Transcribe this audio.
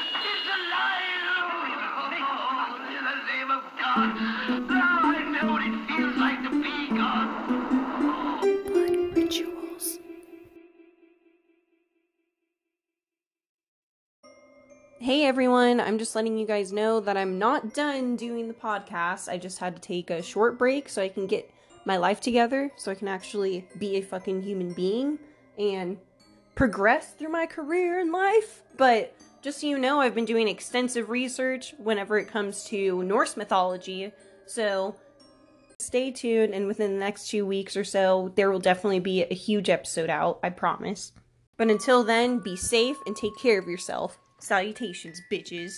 It's alive! In the name of God, Hey everyone, I'm just letting you guys know that I'm not done doing the podcast. I just had to take a short break so I can get my life together so I can actually be a fucking human being and progress through my career and life. But just so you know, I've been doing extensive research whenever it comes to Norse mythology, so stay tuned and within the next two weeks or so, there will definitely be a huge episode out, I promise. But until then, be safe and take care of yourself. Salutations, bitches.